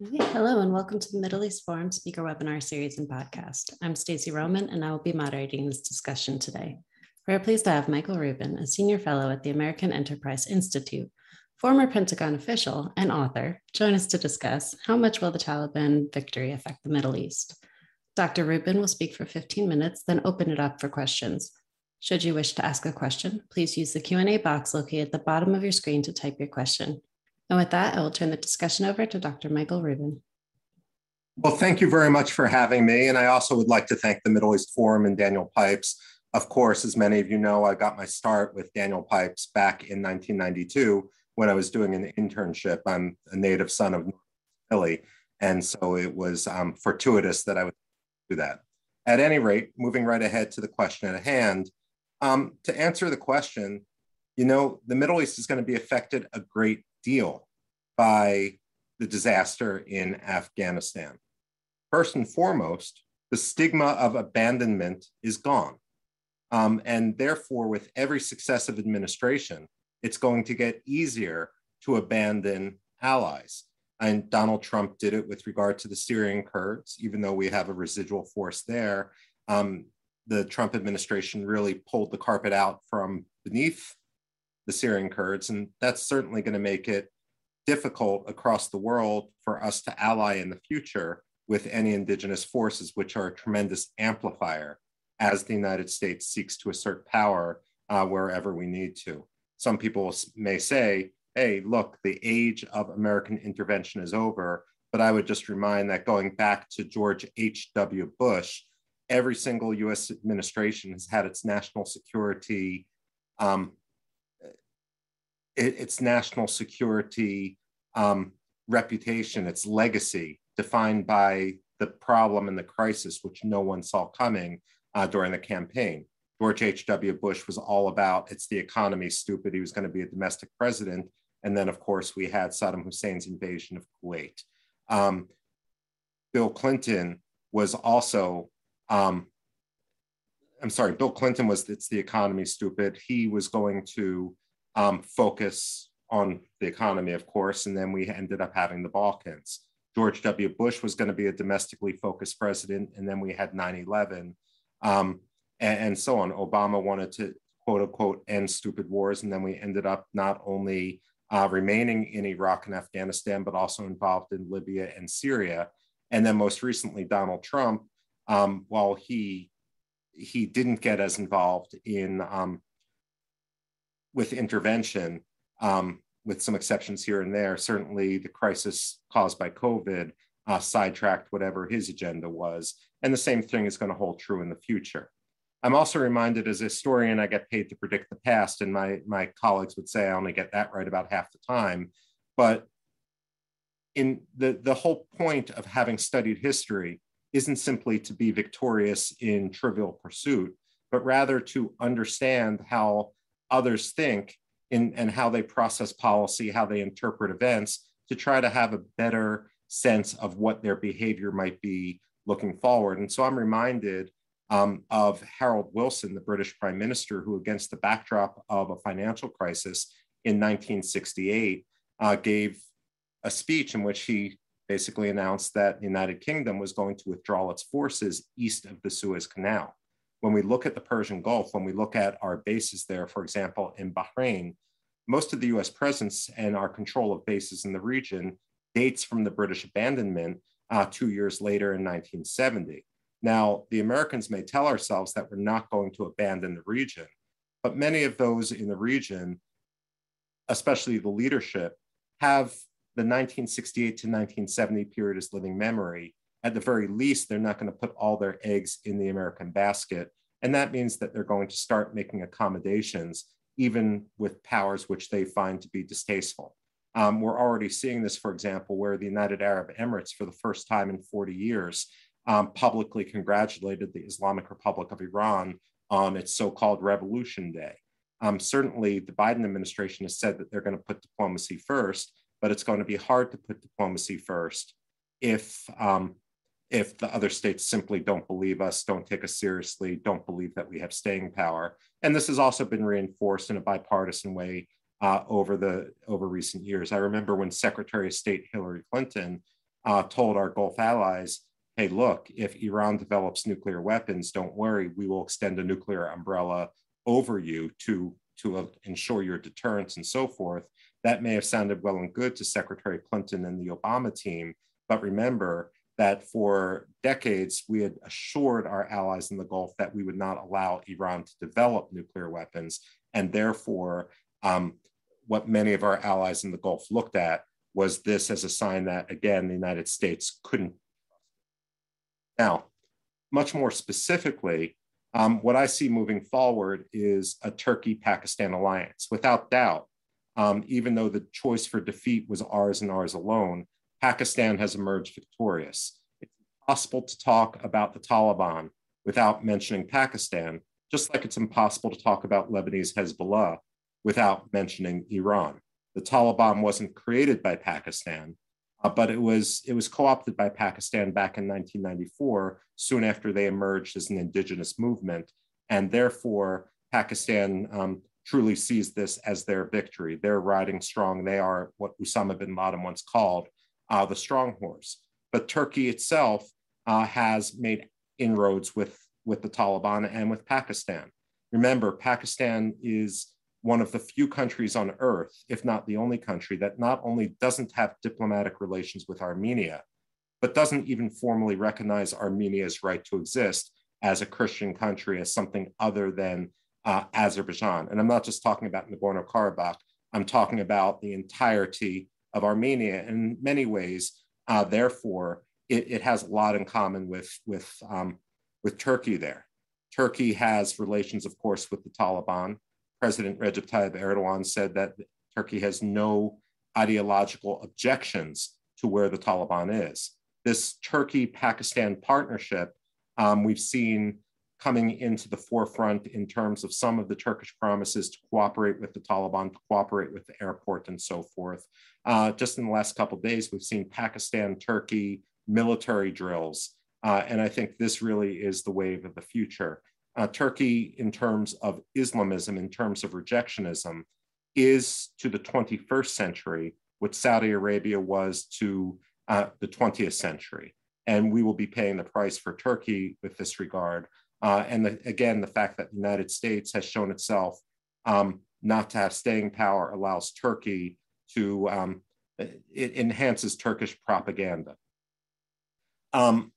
Hello and welcome to the Middle East Forum Speaker Webinar Series and Podcast. I'm Stacey Roman and I will be moderating this discussion today. We are pleased to have Michael Rubin, a Senior Fellow at the American Enterprise Institute, former Pentagon official and author, join us to discuss how much will the Taliban victory affect the Middle East. Dr. Rubin will speak for 15 minutes, then open it up for questions. Should you wish to ask a question, please use the Q&A box located at the bottom of your screen to type your question. And with that, I will turn the discussion over to Dr. Michael Rubin. Well, thank you very much for having me. And I also would like to thank the Middle East Forum and Daniel Pipes. Of course, as many of you know, I got my start with Daniel Pipes back in 1992 when I was doing an internship. I'm a native son of Philly. And so it was um, fortuitous that I would do that. At any rate, moving right ahead to the question at hand, um, to answer the question, you know, the Middle East is going to be affected a great deal by the disaster in Afghanistan. First and foremost, the stigma of abandonment is gone. Um, and therefore, with every successive administration, it's going to get easier to abandon allies. And Donald Trump did it with regard to the Syrian Kurds, even though we have a residual force there. Um, the Trump administration really pulled the carpet out from beneath the Syrian Kurds. And that's certainly going to make it difficult across the world for us to ally in the future with any indigenous forces, which are a tremendous amplifier as the United States seeks to assert power uh, wherever we need to. Some people may say, hey, look, the age of American intervention is over. But I would just remind that going back to George H.W. Bush, every single US administration has had its national security um, its national security um, reputation, its legacy, defined by the problem and the crisis, which no one saw coming uh, during the campaign. George H.W. Bush was all about it's the economy, stupid. He was going to be a domestic president. And then, of course, we had Saddam Hussein's invasion of Kuwait. Um, Bill Clinton was also, um, I'm sorry, Bill Clinton was it's the economy, stupid. He was going to um, focus on the economy, of course, and then we ended up having the Balkans. George W. Bush was going to be a domestically focused president, and then we had 9 11, um, and, and, so on. Obama wanted to, quote unquote, end stupid wars, and then we ended up not only uh, remaining in Iraq and Afghanistan, but also involved in Libya and Syria. And then most recently, Donald Trump, um, while he he didn't get as involved in um, with intervention, um, with some exceptions here and there, certainly the crisis caused by COVID uh, sidetracked whatever his agenda was. And the same thing is going to hold true in the future. I'm also reminded as a historian, I get paid to predict the past, and my, my colleagues would say I only get that right about half the time. But in the, the whole point of having studied history isn't simply to be victorious in trivial pursuit, but rather to understand how others think in, and how they process policy, how they interpret events to try to have a better sense of what their behavior might be looking forward. And so I'm reminded um, of Harold Wilson, the British Prime Minister, who, against the backdrop of a financial crisis in 1968, uh, gave a speech in which he basically announced that the United Kingdom was going to withdraw its forces east of the Suez Canal when we look at the Persian Gulf, when we look at our bases there, for example, in Bahrain, most of the US presence and our control of bases in the region dates from the British abandonment uh, two years later in 1970. Now, the Americans may tell ourselves that we're not going to abandon the region, but many of those in the region, especially the leadership, have the 1968 to 1970 period as living memory at the very least, they're not going to put all their eggs in the American basket. And that means that they're going to start making accommodations, even with powers which they find to be distasteful. Um, we're already seeing this, for example, where the United Arab Emirates, for the first time in 40 years, um, publicly congratulated the Islamic Republic of Iran on its so called Revolution Day. Um, certainly, the Biden administration has said that they're going to put diplomacy first, but it's going to be hard to put diplomacy first if um, if the other states simply don't believe us, don't take us seriously, don't believe that we have staying power. And this has also been reinforced in a bipartisan way uh, over the over recent years. I remember when Secretary of State Hillary Clinton uh, told our Gulf allies, hey, look, if Iran develops nuclear weapons, don't worry, we will extend a nuclear umbrella over you to, to uh, ensure your deterrence and so forth. That may have sounded well and good to Secretary Clinton and the Obama team, but remember that for decades we had assured our allies in the Gulf that we would not allow Iran to develop nuclear weapons, and therefore um, what many of our allies in the Gulf looked at was this as a sign that, again, the United States couldn't. Now, much more specifically, um, what I see moving forward is a Turkey Pakistan alliance. Without doubt, um, even though the choice for defeat was ours and ours alone, Pakistan has emerged victorious. It's impossible to talk about the Taliban without mentioning Pakistan, just like it's impossible to talk about Lebanese Hezbollah without mentioning Iran. The Taliban wasn't created by Pakistan, uh, but it was it was co-opted by Pakistan back in 1994, soon after they emerged as an indigenous movement, and therefore Pakistan um, truly sees this as their victory. They're riding strong. They are what Osama bin Laden once called uh, the strong horse. But Turkey itself uh, has made inroads with with the Taliban and with Pakistan. Remember, Pakistan is one of the few countries on earth, if not the only country, that not only doesn't have diplomatic relations with Armenia, but doesn't even formally recognize Armenia's right to exist as a Christian country, as something other than uh, Azerbaijan. And I'm not just talking about Nagorno Karabakh, I'm talking about the entirety of Armenia. In many ways, uh, therefore, it, it, has a lot in common with, with, um, with Turkey there. Turkey has relations, of course, with the Taliban. President Recep Tayyip Erdogan said that Turkey has no ideological objections to where the Taliban is. This Turkey Pakistan partnership, um, we've seen coming into the forefront in terms of some of the Turkish promises to cooperate with the Taliban, to cooperate with the airport, and so forth. Uh, just in the last couple days, we've seen Pakistan, Turkey military drills, uh, and I think this really is the wave of the future uh, Turkey, in terms of Islamism, in terms of rejectionism, is to the 21st century what Saudi Arabia was to uh, the 20th century. And we will be paying the price for Turkey with this regard. Uh, and the, again, the fact that the United States has shown itself um, not to have staying power allows Turkey to, um, it enhances Turkish propaganda. Um,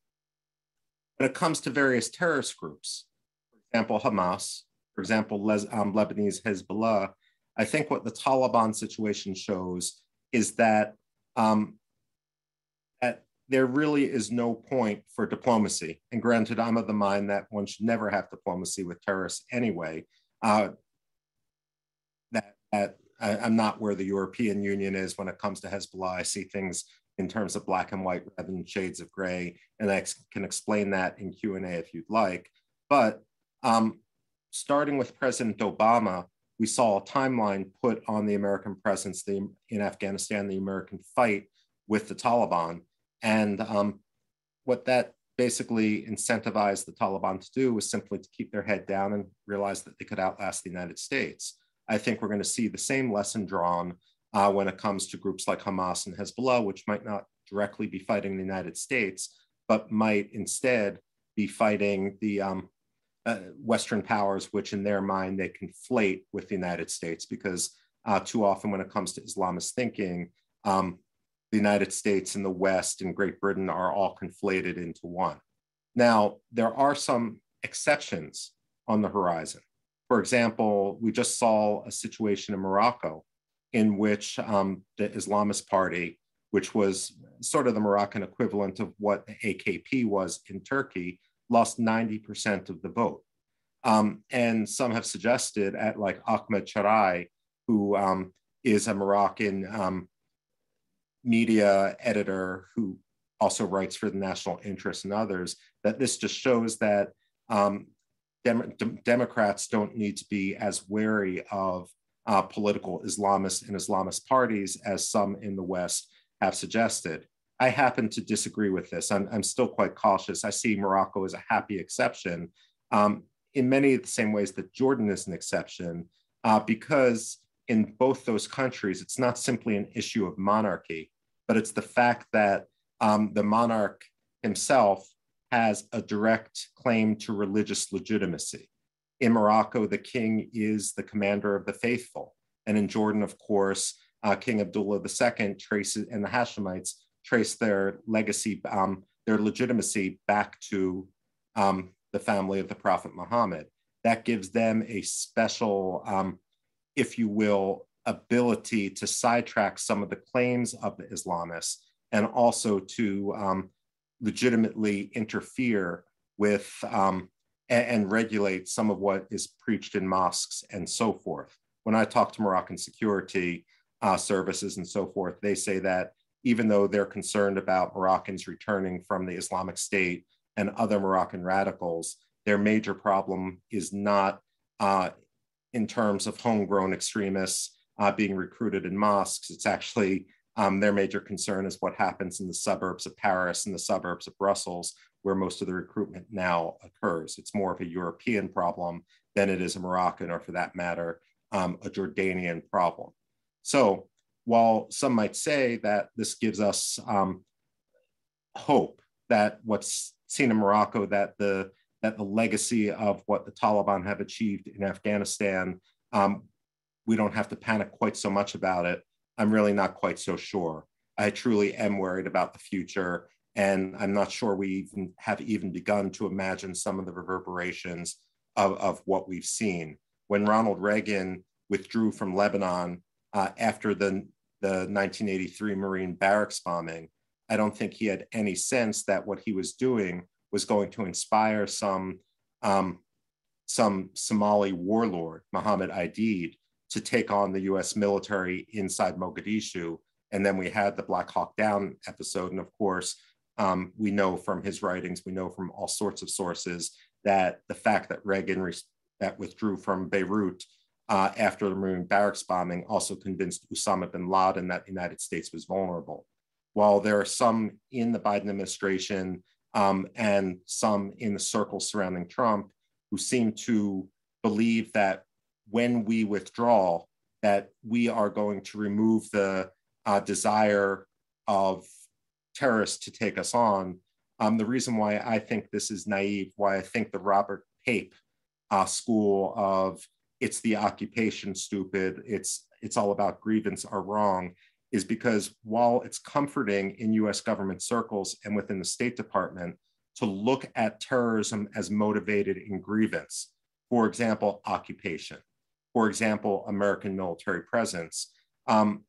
when it comes to various terrorist groups, for example, Hamas, for example, um, Lebanese Hezbollah, I think what the Taliban situation shows is that, um, there really is no point for diplomacy. And granted, I'm of the mind that one should never have diplomacy with terrorists anyway. Uh, that, that I, I'm not where the European Union is when it comes to Hezbollah. I see things in terms of black and white rather than shades of gray, and I can explain that in Q and A if you'd like. But um, starting with President Obama, we saw a timeline put on the American presence in Afghanistan, the American fight with the Taliban. And um, what that basically incentivized the Taliban to do was simply to keep their head down and realize that they could outlast the United States. I think we're going to see the same lesson drawn uh, when it comes to groups like Hamas and Hezbollah, which might not directly be fighting the United States, but might instead be fighting the um, uh, Western powers, which in their mind they conflate with the United States, because uh, too often when it comes to Islamist thinking, um, the United States and the West and Great Britain are all conflated into one. Now, there are some exceptions on the horizon. For example, we just saw a situation in Morocco in which um, the Islamist Party, which was sort of the Moroccan equivalent of what the AKP was in Turkey, lost 90% of the vote. Um, and some have suggested at like Ahmed Charai, who um, is a Moroccan um, media editor who also writes for the National Interest and others, that this just shows that um, Dem- Democrats don't need to be as wary of uh, political Islamist and Islamist parties as some in the West have suggested. I happen to disagree with this. I'm, I'm still quite cautious. I see Morocco as a happy exception um, in many of the same ways that Jordan is an exception, uh, because in both those countries, it's not simply an issue of monarchy, but it's the fact that um, the monarch himself has a direct claim to religious legitimacy. In Morocco, the king is the commander of the faithful. And in Jordan, of course, uh, King Abdullah II traces, and the Hashemites trace their legacy, um, their legitimacy back to um, the family of the Prophet Muhammad. That gives them a special, um, if you will, ability to sidetrack some of the claims of the Islamists and also to um, legitimately interfere with um, and, and, regulate some of what is preached in mosques and so forth. When I talk to Moroccan security uh, services and so forth, they say that even though they're concerned about Moroccans returning from the Islamic State and other Moroccan radicals, their major problem is not uh, in terms of homegrown extremists uh, being recruited in mosques. It's actually um, their major concern is what happens in the suburbs of Paris and the suburbs of Brussels, where most of the recruitment now occurs. It's more of a European problem than it is a Moroccan, or for that matter, um, a Jordanian problem. So while some might say that this gives us um, hope that what's seen in Morocco, that the that the legacy of what the Taliban have achieved in Afghanistan, um, we don't have to panic quite so much about it. I'm really not quite so sure. I truly am worried about the future, and I'm not sure we even have even begun to imagine some of the reverberations of, of what we've seen. When Ronald Reagan withdrew from Lebanon uh, after the, the 1983 Marine barracks bombing, I don't think he had any sense that what he was doing was going to inspire some um, some Somali warlord, Mohammed Aidid, to take on the US military inside Mogadishu. And then we had the Black Hawk Down episode. And of course, um, we know from his writings, we know from all sorts of sources that the fact that Reagan re- that withdrew from Beirut uh, after the Marine barracks bombing also convinced Osama bin Laden that the United States was vulnerable. While there are some in the Biden administration um, and some in the circles surrounding Trump who seem to believe that when we withdraw, that we are going to remove the uh, desire of terrorists to take us on. Um, the reason why I think this is naive, why I think the Robert Pape uh, school of it's the occupation stupid, it's it's all about grievance are wrong, is because while it's comforting in US government circles and within the State Department to look at terrorism as motivated in grievance, for example, occupation, for example, American military presence. Um,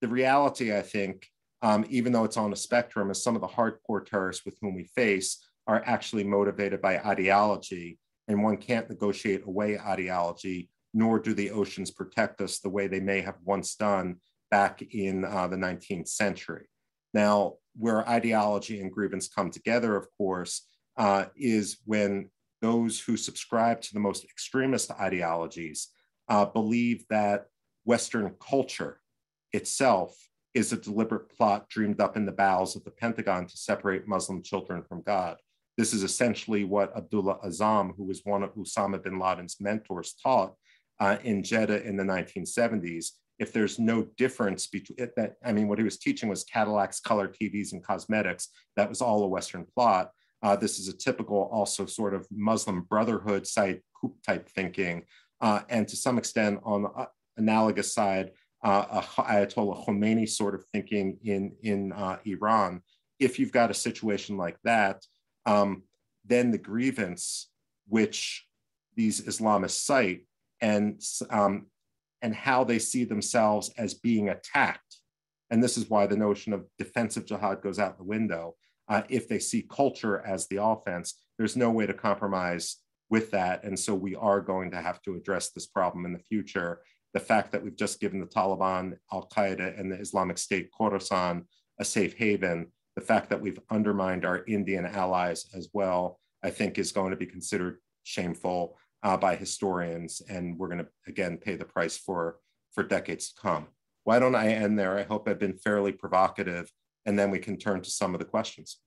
the reality, I think, um, even though it's on a spectrum, is some of the hardcore terrorists with whom we face are actually motivated by ideology, and one can't negotiate away ideology, nor do the oceans protect us the way they may have once done back in uh, the 19th century. Now, where ideology and grievance come together, of course, uh, is when those who subscribe to the most extremist ideologies uh, believe that Western culture itself is a deliberate plot dreamed up in the bowels of the Pentagon to separate Muslim children from God. This is essentially what Abdullah Azzam, who was one of Osama bin Laden's mentors, taught uh, in Jeddah in the 1970s. If there's no difference between that, I mean, what he was teaching was Cadillacs, color TVs, and cosmetics. That was all a Western plot. Uh, this is a typical, also sort of Muslim Brotherhood site type thinking uh, and to some extent on the uh, analogous side, uh, Ayatollah Khomeini sort of thinking in, in uh, Iran. If you've got a situation like that, um, then the grievance which these Islamists cite and, um, and how they see themselves as being attacked. And this is why the notion of defensive jihad goes out the window. Uh, if they see culture as the offense, there's no way to compromise with that. And so we are going to have to address this problem in the future. The fact that we've just given the Taliban, Al Qaeda, and the Islamic State Khorasan a safe haven, the fact that we've undermined our Indian allies as well, I think is going to be considered shameful uh, by historians. And we're going to, again, pay the price for, for decades to come. Why don't I end there? I hope I've been fairly provocative, and then we can turn to some of the questions.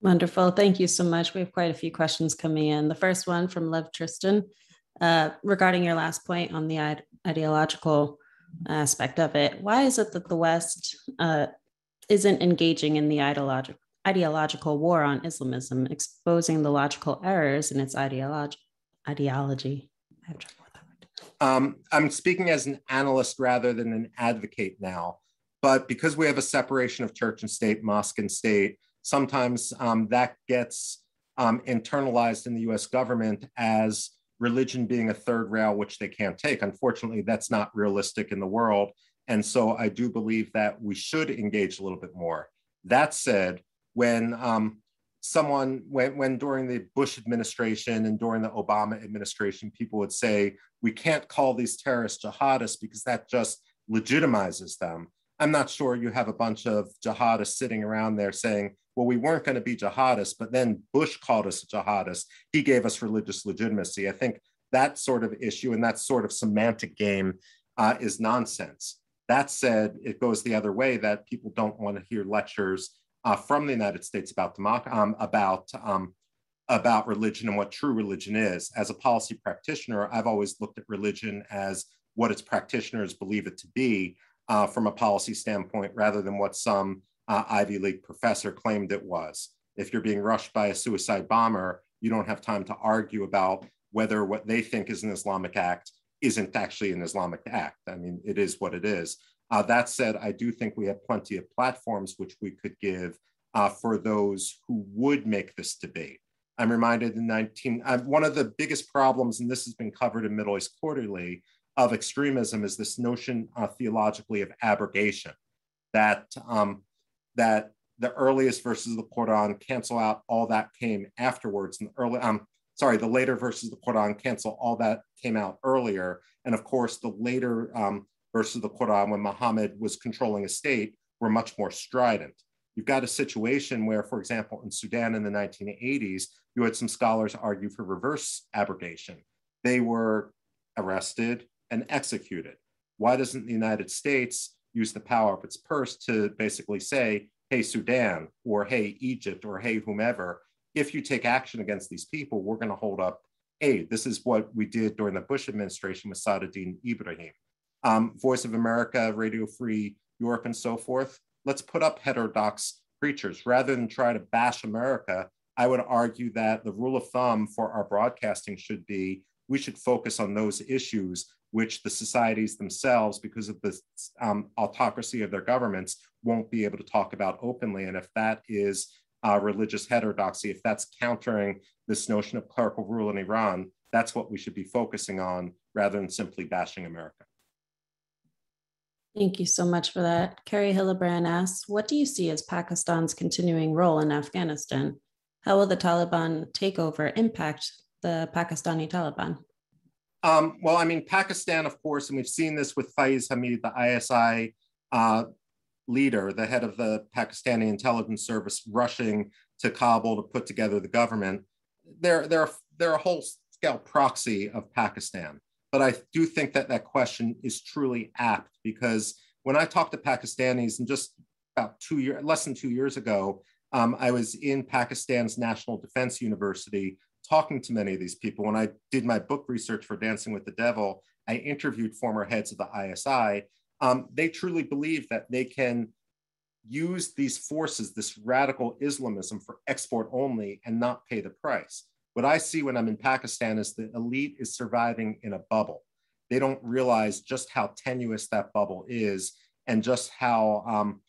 Wonderful. Thank you so much. We have quite a few questions coming in. The first one from Lev Tristan uh, regarding your last point on the ide- ideological aspect of it. Why is it that the West uh, isn't engaging in the ideological ideological war on Islamism, exposing the logical errors in its ideology. Ideology. I have trouble with that. Um, I'm speaking as an analyst rather than an advocate now, but because we have a separation of church and state, mosque and state, sometimes um, that gets um, internalized in the US government as religion being a third rail, which they can't take. Unfortunately, that's not realistic in the world. And so I do believe that we should engage a little bit more. That said, when um, someone, when, when during the Bush administration and during the Obama administration, people would say, we can't call these terrorists jihadists because that just legitimizes them. I'm not sure you have a bunch of jihadists sitting around there saying, well, we weren't going to be jihadists, but then Bush called us jihadists. He gave us religious legitimacy. I think that sort of issue and that sort of semantic game uh, is nonsense. That said, it goes the other way that people don't want to hear lectures uh, from the United States about democ- um, about um, about religion and what true religion is. As a policy practitioner, I've always looked at religion as what its practitioners believe it to be uh, from a policy standpoint, rather than what some uh, Ivy League professor claimed it was. If you're being rushed by a suicide bomber, you don't have time to argue about whether what they think is an Islamic act isn't actually an Islamic act. I mean, it is what it is. Uh, that said, I do think we have plenty of platforms which we could give uh, for those who would make this debate. I'm reminded in 19, uh, one of the biggest problems, and this has been covered in Middle East Quarterly, of extremism is this notion uh, theologically of abrogation, that, um, that the earliest verses of the Quran cancel out all that came afterwards. And the early, um, sorry, the later verses of the Quran cancel all that came out earlier. And of course, the later um, versus the Quran when Muhammad was controlling a state were much more strident. You've got a situation where, for example, in Sudan in the 1980s, you had some scholars argue for reverse abrogation. They were arrested and executed. Why doesn't the United States use the power of its purse to basically say, hey, Sudan, or hey, Egypt, or hey, whomever, if you take action against these people, we're going to hold up aid. This is what we did during the Bush administration with Saad Eddin Ibrahim um, Voice of America, Radio Free Europe, and so forth. Let's put up heterodox preachers rather than try to bash America. I would argue that the rule of thumb for our broadcasting should be we should focus on those issues which the societies themselves, because of the um, autocracy of their governments, won't be able to talk about openly. And if that is uh, religious heterodoxy, if that's countering this notion of clerical rule in Iran, that's what we should be focusing on rather than simply bashing America. Thank you so much for that. Carrie Hillebrand asks, what do you see as Pakistan's continuing role in Afghanistan? How will the Taliban takeover impact the Pakistani Taliban? Um, well, I mean, Pakistan, of course, and we've seen this with Faiz Hamid, the ISI uh, leader, the head of the Pakistani intelligence service, rushing to Kabul to put together the government. They're, they're, they're a whole scale proxy of Pakistan. But I do think that that question is truly apt because when I talked to Pakistanis, and just about two years, less than two years ago, um, I was in Pakistan's National Defense University talking to many of these people. When I did my book research for Dancing with the Devil, I interviewed former heads of the ISI. Um, they truly believe that they can use these forces, this radical Islamism for export only and not pay the price. What I see when I'm in Pakistan is the elite is surviving in a bubble. They don't realize just how tenuous that bubble is and just how um,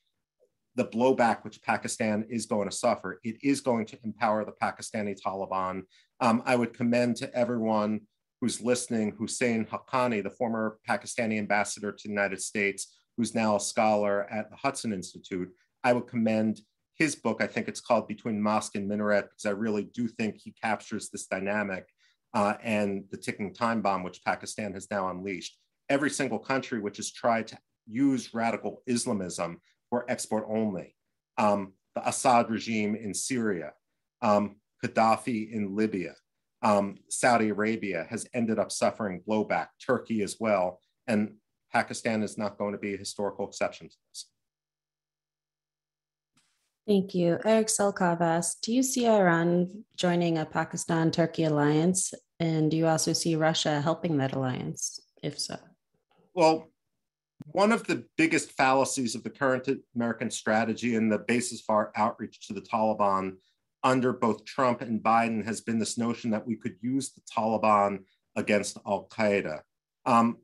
the blowback which Pakistan is going to suffer. It is going to empower the Pakistani Taliban. Um, I would commend to everyone who's listening Hussein Haqqani, the former Pakistani ambassador to the United States, who's now a scholar at the Hudson Institute. I would commend his book, I think it's called Between Mosque and Minaret, because I really do think he captures this dynamic uh, and the ticking time bomb, which Pakistan has now unleashed. Every single country which has tried to use radical Islamism for export only, um, the Assad regime in Syria, um, Gaddafi in Libya, um, Saudi Arabia has ended up suffering blowback, Turkey as well, and Pakistan is not going to be a historical exception to this. Thank you. Eric Selkov do you see Iran joining a Pakistan-Turkey alliance? And do you also see Russia helping that alliance, if so? Well, one of the biggest fallacies of the current American strategy and the basis for our outreach to the Taliban under both Trump and Biden has been this notion that we could use the Taliban against Al Qaeda. Um,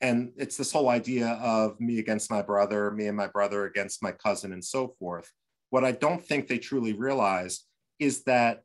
and it's this whole idea of me against my brother, me and my brother against my cousin, and so forth. What I don't think they truly realize is that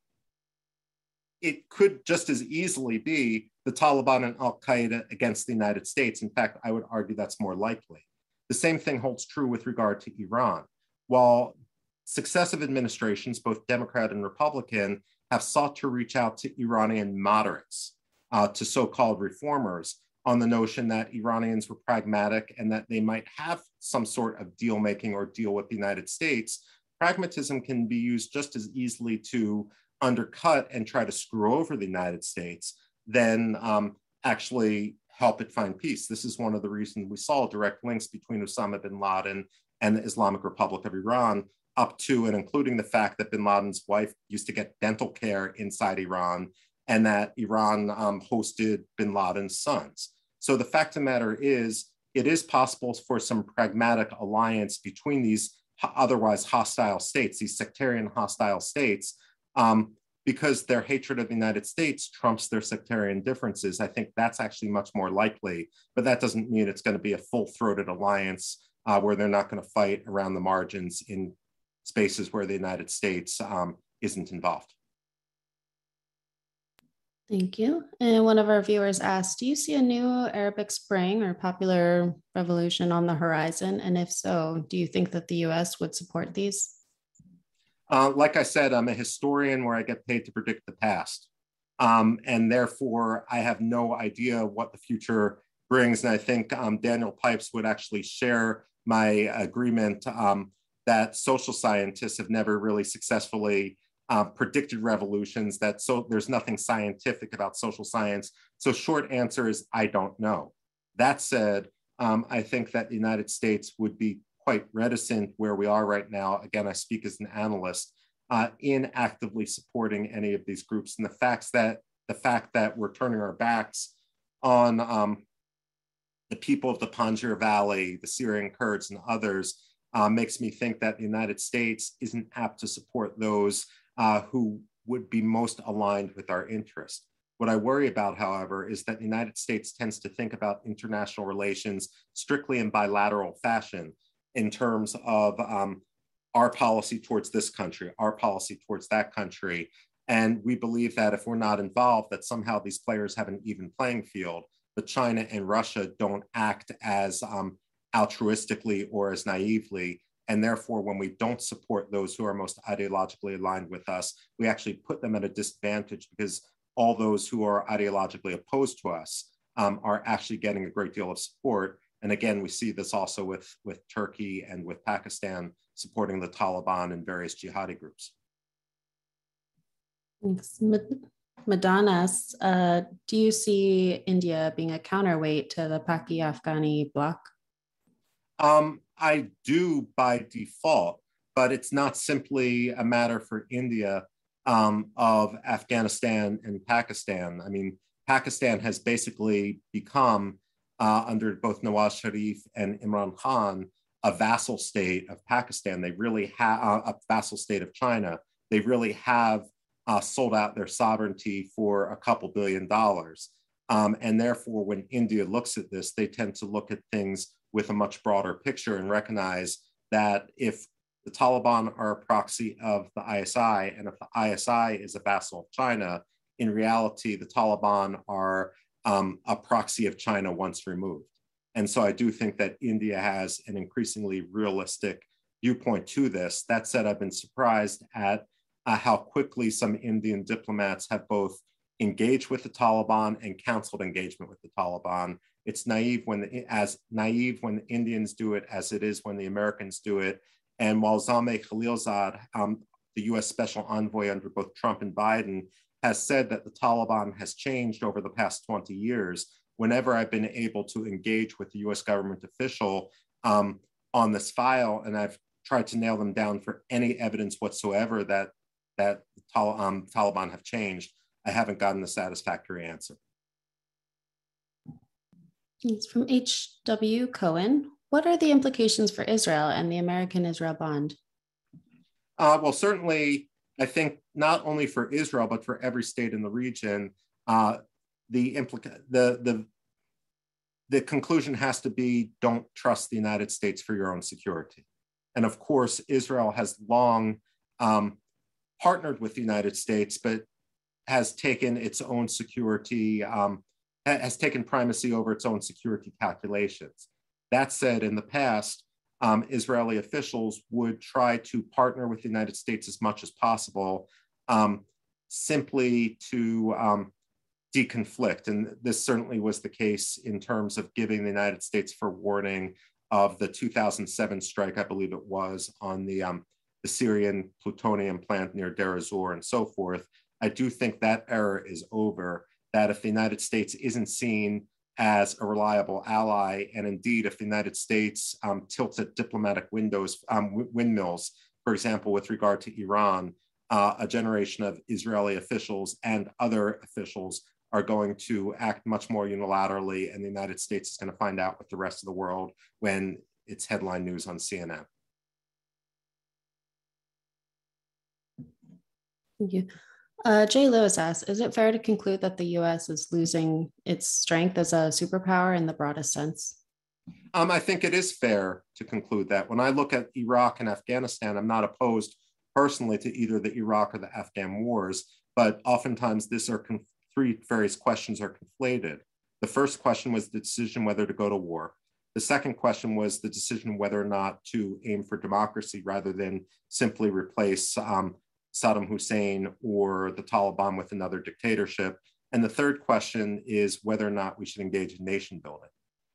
it could just as easily be the Taliban and Al Qaeda against the United States. In fact, I would argue that's more likely. The same thing holds true with regard to Iran. While successive administrations, both Democrat and Republican, have sought to reach out to Iranian moderates, uh, to so called reformers, on the notion that Iranians were pragmatic and that they might have some sort of deal making or deal with the United States, pragmatism can be used just as easily to undercut and try to screw over the United States than um, actually help it find peace. This is one of the reasons we saw direct links between Osama bin Laden and the Islamic Republic of Iran, up to and including the fact that bin Laden's wife used to get dental care inside Iran and that Iran um, hosted bin Laden's sons. So the fact of the matter is, it is possible for some pragmatic alliance between these otherwise hostile states, these sectarian hostile states, um, because their hatred of the United States trumps their sectarian differences. I think that's actually much more likely, but that doesn't mean it's going to be a full throated alliance uh, where they're not going to fight around the margins in spaces where the United States um, isn't involved. Thank you. And one of our viewers asked, do you see a new Arabic Spring or popular revolution on the horizon? And if so, do you think that the US would support these? Uh, like I said, I'm a historian where I get paid to predict the past. Um, and therefore, I have no idea what the future brings. And I think um, Daniel Pipes would actually share my agreement um, that social scientists have never really successfully uh, predicted revolutions that so there's nothing scientific about social science. So short answer is I don't know. That said, um, I think that the United States would be quite reticent where we are right now. Again, I speak as an analyst uh, in actively supporting any of these groups. And the facts that the fact that we're turning our backs on um, the people of the Panjshir Valley, the Syrian Kurds, and others uh, makes me think that the United States isn't apt to support those uh, who would be most aligned with our interest. What I worry about, however, is that the United States tends to think about international relations strictly in bilateral fashion in terms of um, our policy towards this country, our policy towards that country. And we believe that if we're not involved, that somehow these players have an even playing field, but China and Russia don't act as um, altruistically or as naively and therefore, when we don't support those who are most ideologically aligned with us, we actually put them at a disadvantage because all those who are ideologically opposed to us um, are actually getting a great deal of support. And again, we see this also with, with Turkey and with Pakistan supporting the Taliban and various jihadi groups. Thanks. Madonna, uh, do you see India being a counterweight to the Paki-Afghani bloc? Um, I do by default, but it's not simply a matter for India um, of Afghanistan and Pakistan. I mean, Pakistan has basically become, uh, under both Nawaz Sharif and Imran Khan, a vassal state of Pakistan. They really have uh, a vassal state of China. They really have uh, sold out their sovereignty for a couple billion dollars. Um, and therefore, when India looks at this, they tend to look at things with a much broader picture and recognize that if the Taliban are a proxy of the ISI, and if the ISI is a vassal of China, in reality, the Taliban are um, a proxy of China once removed. And so I do think that India has an increasingly realistic viewpoint to this. That said, I've been surprised at uh, how quickly some Indian diplomats have both engaged with the Taliban and counseled engagement with the Taliban it's naive when the, as naive when the Indians do it as it is when the Americans do it. And while Zalmay Khalilzad, um, the U.S. Special Envoy under both Trump and Biden, has said that the Taliban has changed over the past 20 years. Whenever I've been able to engage with the U.S. government official um, on this file, and I've tried to nail them down for any evidence whatsoever that that the um, Taliban have changed, I haven't gotten a satisfactory answer. It's from H.W. Cohen. What are the implications for Israel and the American Israel bond? Uh, well, certainly, I think not only for Israel, but for every state in the region, uh, the, implica- the, the, the conclusion has to be don't trust the United States for your own security. And of course, Israel has long um, partnered with the United States, but has taken its own security, um, has taken primacy over its own security calculations. That said, in the past, um, Israeli officials would try to partner with the United States as much as possible, um, simply to um, deconflict. And this certainly was the case in terms of giving the United States for warning of the 2007 strike, I believe it was, on the, um, the Syrian plutonium plant near Deir ez-Zor and so forth. I do think that era is over, that if the United States isn't seen as a reliable ally, and indeed, if the United States um, tilts at diplomatic windows, um, windmills, for example, with regard to Iran, uh, a generation of Israeli officials and other officials are going to act much more unilaterally, and the United States is going to find out with the rest of the world when it's headline news on CNN. Thank you. Uh, Jay Lewis asks Is it fair to conclude that the US is losing its strength as a superpower in the broadest sense? Um, I think it is fair to conclude that. When I look at Iraq and Afghanistan, I'm not opposed personally to either the Iraq or the Afghan wars, but oftentimes these are con- three various questions are conflated. The first question was the decision whether to go to war. The second question was the decision whether or not to aim for democracy rather than simply replace um, Saddam Hussein or the Taliban with another dictatorship. And the third question is whether or not we should engage in nation building.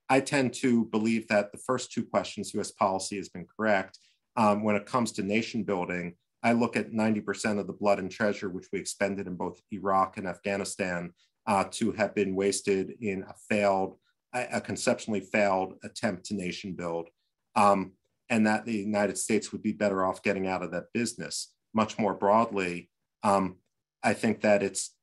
I tend to believe that the first two questions, US policy has been correct. Um, when it comes to nation building, I look at 90% of the blood and treasure which we expended in both Iraq and Afghanistan uh, to have been wasted in a failed, a conceptually failed attempt to nation build, um, and that the United States would be better off getting out of that business much more broadly, um, I think that it's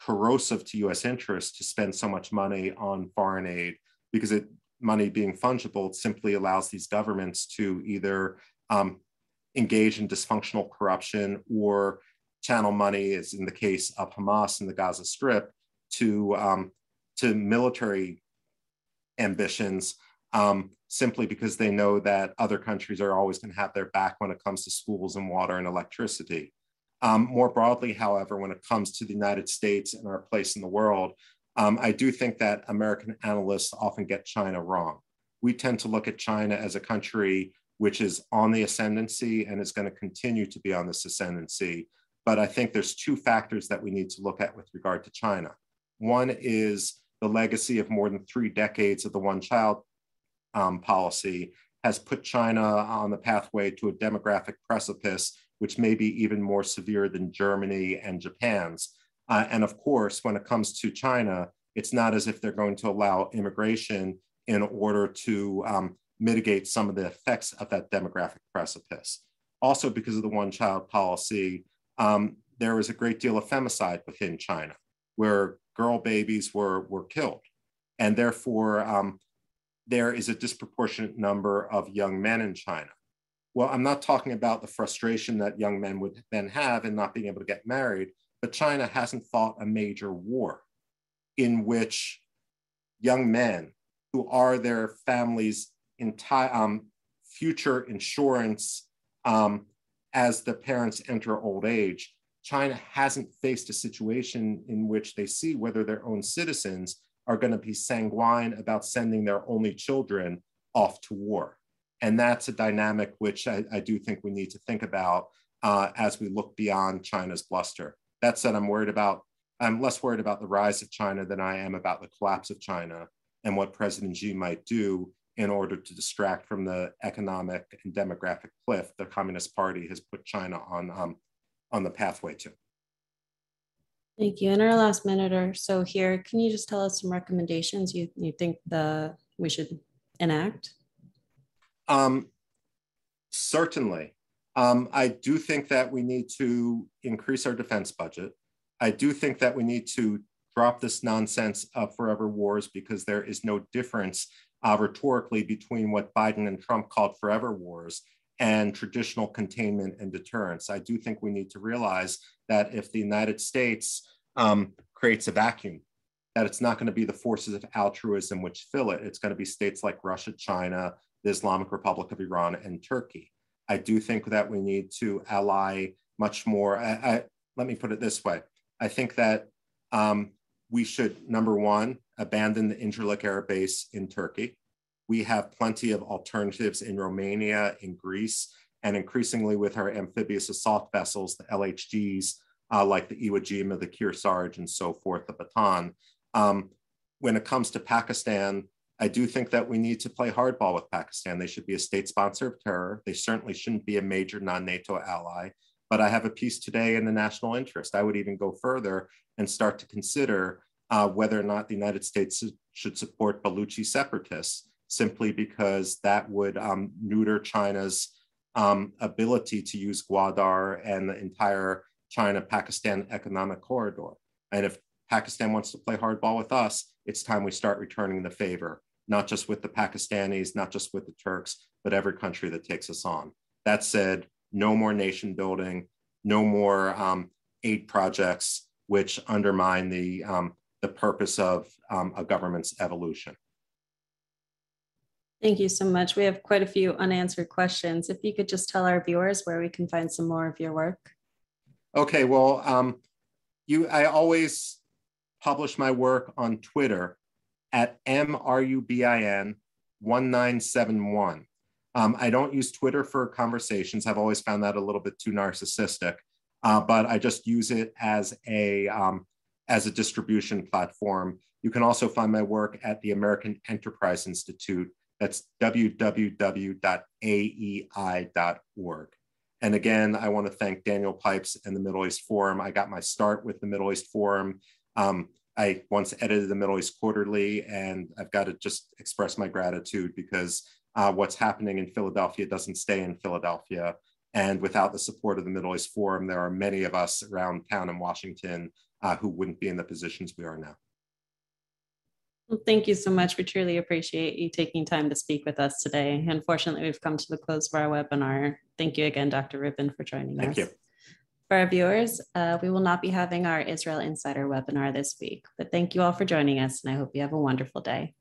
corrosive to US interests to spend so much money on foreign aid because it money being fungible simply allows these governments to either um, engage in dysfunctional corruption or channel money, as in the case of Hamas in the Gaza Strip, to um, to military ambitions um, simply because they know that other countries are always going to have their back when it comes to schools and water and electricity. Um, more broadly, however, when it comes to the United States and our place in the world, um, I do think that American analysts often get China wrong. We tend to look at China as a country which is on the ascendancy and is going to continue to be on this ascendancy. But I think there's two factors that we need to look at with regard to China. One is the legacy of more than three decades of the one child um, policy has put China on the pathway to a demographic precipice, which may be even more severe than Germany and Japan's. Uh, and of course, when it comes to China, it's not as if they're going to allow immigration in order to um, mitigate some of the effects of that demographic precipice. Also, because of the one child policy, um, there was a great deal of femicide within China, where girl babies were, were killed. And therefore, um, there is a disproportionate number of young men in China. Well, I'm not talking about the frustration that young men would then have in not being able to get married, but China hasn't fought a major war in which young men who are their families' entire um, future insurance um, as the parents enter old age. China hasn't faced a situation in which they see whether their own citizens are going to be sanguine about sending their only children off to war. And that's a dynamic which I, I do think we need to think about uh, as we look beyond China's bluster. That said, I'm worried about, I'm less worried about the rise of China than I am about the collapse of China and what President Xi might do in order to distract from the economic and demographic cliff the Communist Party has put China on, um, on the pathway to. Thank you. In our last minute or so here, can you just tell us some recommendations you, you think the we should enact? Um, certainly. Um, I do think that we need to increase our defense budget. I do think that we need to drop this nonsense of forever wars because there is no difference uh, rhetorically between what Biden and Trump called forever wars and traditional containment and deterrence. I do think we need to realize that if the United States um, creates a vacuum, that it's not going to be the forces of altruism which fill it. It's going to be states like Russia, China, the Islamic Republic of Iran, and Turkey. I do think that we need to ally much more. I, I, let me put it this way I think that um, we should, number one, abandon the Incirlik Air Base in Turkey. We have plenty of alternatives in Romania, in Greece, and increasingly with our amphibious assault vessels, the LHDs, uh, like the Iwo Jima, the Kearsarge, and so forth, the Bataan. Um, when it comes to Pakistan, I do think that we need to play hardball with Pakistan. They should be a state sponsor of terror. They certainly shouldn't be a major non NATO ally. But I have a piece today in the national interest. I would even go further and start to consider uh, whether or not the United States should support Baluchi separatists, simply because that would um, neuter China's um, ability to use Gwadar and the entire China Pakistan economic corridor. And if Pakistan wants to play hardball with us, it's time we start returning the favor, not just with the Pakistanis, not just with the Turks, but every country that takes us on. That said, no more nation building, no more um, aid projects which undermine the, um, the purpose of um, a government's evolution. Thank you so much. We have quite a few unanswered questions. If you could just tell our viewers where we can find some more of your work. Okay, well, um, you, I always publish my work on Twitter at MRUBIN 1971. Um, I don't use Twitter for conversations. I've always found that a little bit too narcissistic, uh, but I just use it as a um, as a distribution platform. You can also find my work at the American Enterprise Institute. That's www.aei.org. And again, I want to thank Daniel Pipes and the Middle East Forum. I got my start with the Middle East Forum. Um, I once edited the Middle East Quarterly, and I've got to just express my gratitude because uh, what's happening in Philadelphia doesn't stay in Philadelphia. And without the support of the Middle East Forum, there are many of us around town in Washington uh, who wouldn't be in the positions we are now. Well, thank you so much. We truly appreciate you taking time to speak with us today. Unfortunately, we've come to the close of our webinar. Thank you again, Dr. Rubin, for joining thank us. Thank you. For our viewers, uh, we will not be having our Israel Insider webinar this week, but thank you all for joining us, and I hope you have a wonderful day.